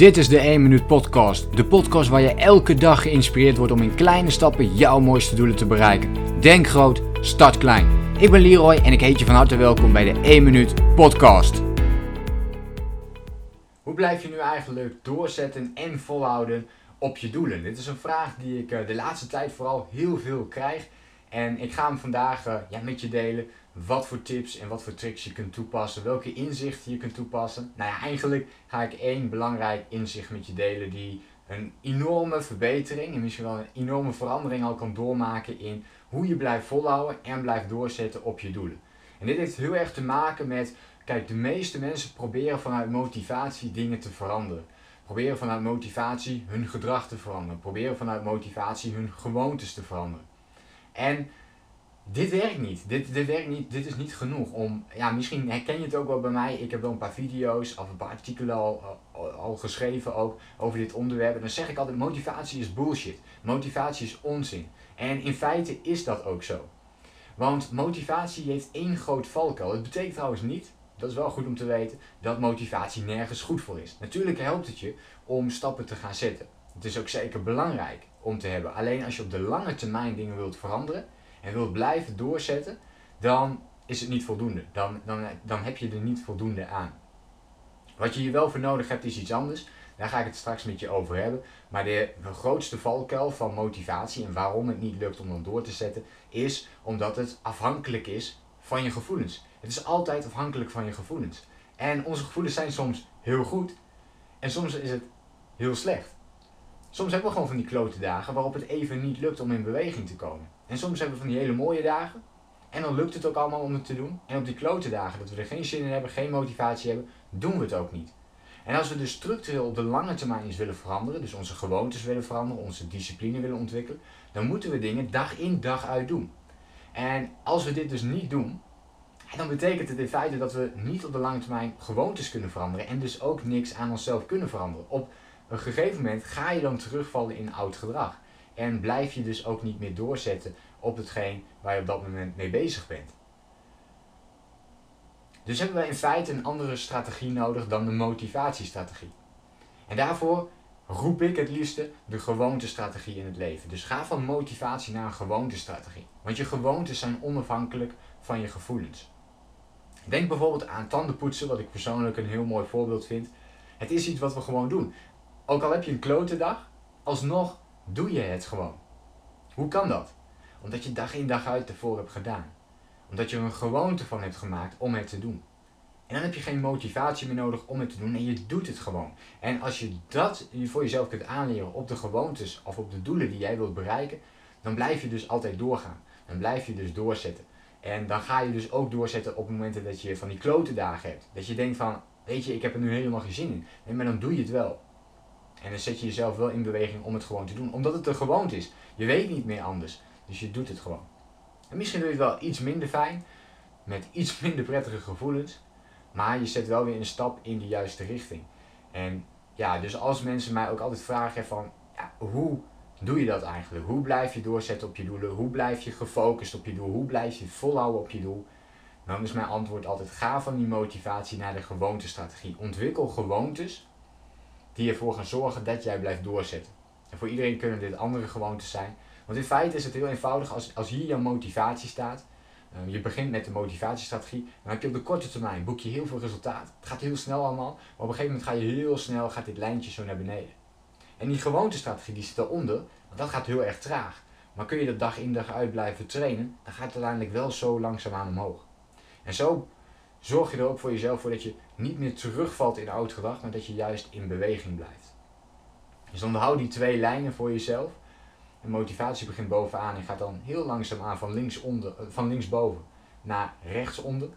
Dit is de 1 Minuut Podcast. De podcast waar je elke dag geïnspireerd wordt om in kleine stappen jouw mooiste doelen te bereiken. Denk groot, start klein. Ik ben Leroy en ik heet je van harte welkom bij de 1 Minuut Podcast. Hoe blijf je nu eigenlijk doorzetten en volhouden op je doelen? Dit is een vraag die ik eh, de laatste tijd vooral heel veel krijg. En ik ga hem vandaag uh, ja, met je delen wat voor tips en wat voor tricks je kunt toepassen, welke inzichten je kunt toepassen. Nou ja, eigenlijk ga ik één belangrijk inzicht met je delen die een enorme verbetering en misschien wel een enorme verandering al kan doormaken in hoe je blijft volhouden en blijft doorzetten op je doelen. En dit heeft heel erg te maken met, kijk, de meeste mensen proberen vanuit motivatie dingen te veranderen. Proberen vanuit motivatie hun gedrag te veranderen. Proberen vanuit motivatie hun gewoontes te veranderen. En dit werkt niet. Dit, dit werkt niet. Dit is niet genoeg om. Ja, misschien herken je het ook wel bij mij. Ik heb wel een paar video's of een paar artikelen al, al, geschreven ook over dit onderwerp. En dan zeg ik altijd: motivatie is bullshit. Motivatie is onzin. En in feite is dat ook zo. Want motivatie heeft één groot valkuil. Het betekent trouwens niet, dat is wel goed om te weten, dat motivatie nergens goed voor is. Natuurlijk helpt het je om stappen te gaan zetten. Het is ook zeker belangrijk om te hebben. Alleen als je op de lange termijn dingen wilt veranderen en wilt blijven doorzetten, dan is het niet voldoende. Dan, dan, dan heb je er niet voldoende aan. Wat je hier wel voor nodig hebt is iets anders. Daar ga ik het straks met je over hebben. Maar de, grootste valkuil van motivatie en waarom het niet lukt om dan door te zetten, is omdat het afhankelijk is van je gevoelens. Het is altijd afhankelijk van je gevoelens. En onze gevoelens zijn soms heel goed en soms is het heel slecht. Soms hebben we gewoon van die klote dagen waarop het even niet lukt om in beweging te komen. En soms hebben we van die hele mooie dagen. En dan lukt het ook allemaal om het te doen. En op die klote dagen dat we er geen zin in hebben, geen motivatie hebben, doen we het ook niet. En als we dus structureel op de lange termijn iets willen veranderen, dus onze gewoontes willen veranderen, onze discipline willen ontwikkelen, dan moeten we dingen dag in dag uit doen. En als we dit dus niet doen, dan betekent het in feite dat we niet op de lange termijn gewoontes kunnen veranderen en dus ook niks aan onszelf kunnen veranderen. Op een gegeven moment ga je dan terugvallen in oud gedrag. En blijf je dus ook niet meer doorzetten op hetgeen waar je op dat moment mee bezig bent. Dus hebben we in feite een andere strategie nodig dan de motivatiestrategie. En daarvoor roep ik het liefste de gewoontestrategie in het leven. Dus ga van motivatie naar een gewoontestrategie. Want je gewoontes zijn onafhankelijk van je gevoelens. Denk bijvoorbeeld aan tandenpoetsen, wat ik persoonlijk een heel mooi voorbeeld vind. Het is iets wat we gewoon doen. Ook al heb je een klote dag, alsnog doe je het gewoon. Hoe kan dat? Omdat je dag in dag uit ervoor hebt gedaan. Omdat je er een gewoonte van hebt gemaakt om het te doen. En dan heb je geen motivatie meer nodig om het te doen en je doet het gewoon. En als je dat voor jezelf kunt aanleren op de gewoontes of op de doelen die jij wilt bereiken, dan blijf je dus altijd doorgaan. Dan blijf je dus doorzetten. En dan ga je dus ook doorzetten op momenten dat je van die klote dagen hebt. Dat je denkt van, weet je, ik heb er nu helemaal geen zin in. maar dan doe je het wel. En dan zet je jezelf wel in beweging om het gewoon te doen. Omdat het er gewoond is. Je weet niet meer anders. Dus je doet het gewoon. En misschien doe je het wel iets minder fijn. Met iets minder prettige gevoelens. Maar je zet wel weer een stap in de juiste richting. En ja, dus als mensen mij ook altijd vragen van... Ja, hoe doe je dat eigenlijk? Hoe blijf je doorzetten op je doelen? Hoe blijf je gefocust op je doel? Hoe blijf je volhouden op je doel? Dan is mijn antwoord altijd: ga van die motivatie naar de gewoontestrategie. Ontwikkel gewoontes die ervoor gaan zorgen dat jij blijft doorzetten. En voor iedereen kunnen dit andere gewoontes zijn. Want in feite is het heel eenvoudig als, als hier jouw motivatie staat. Ehm, je begint met de motivatiestrategie. Dan heb je op de korte termijn boek je heel veel resultaat. Het gaat heel snel allemaal. Maar op een gegeven moment ga je heel snel, gaat dit lijntje zo naar beneden. En die gewoontestrategie die zit daaronder, want dat gaat heel erg traag. Maar kun je dat dag in dag uit blijven trainen, dan gaat het uiteindelijk wel zo langzaamaan omhoog. En zo zorg je er ook voor jezelf voor dat je niet meer terugvalt in oud gedrag, maar dat je juist in beweging blijft. Dus onderhoud die twee lijnen voor jezelf. En motivatie begint bovenaan en gaat dan heel langzaam aan van, links onder, eh, van linksboven naar rechtsonder.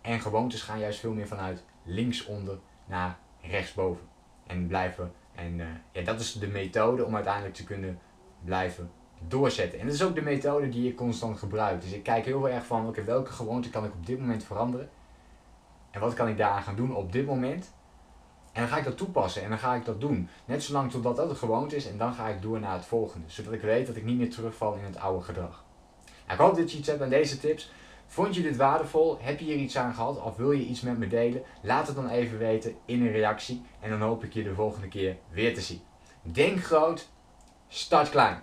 En gewoontes gaan juist veel meer vanuit linksonder naar rechtsboven. En blijven. En uh, ja, dat is de methode om uiteindelijk te kunnen blijven doorzetten. En dat is ook de methode die ik constant gebruik. Dus ik kijk heel erg van oké, welke gewoonte kan ik op dit moment veranderen. En wat kan ik daaraan gaan doen op dit moment? En dan ga ik dat toepassen en dan ga ik dat doen. Net zolang totdat dat een gewoonte is en dan ga ik door naar het volgende. Zodat ik weet dat ik niet meer terugval in het oude gedrag. Nou, ik hoop dat je iets hebt aan deze tips. Vond je dit waardevol? Heb je hier iets aan gehad? Of wil je iets met me delen? Laat het dan even weten in een reactie. En dan hoop ik je de volgende keer weer te zien. Denk groot, start klein.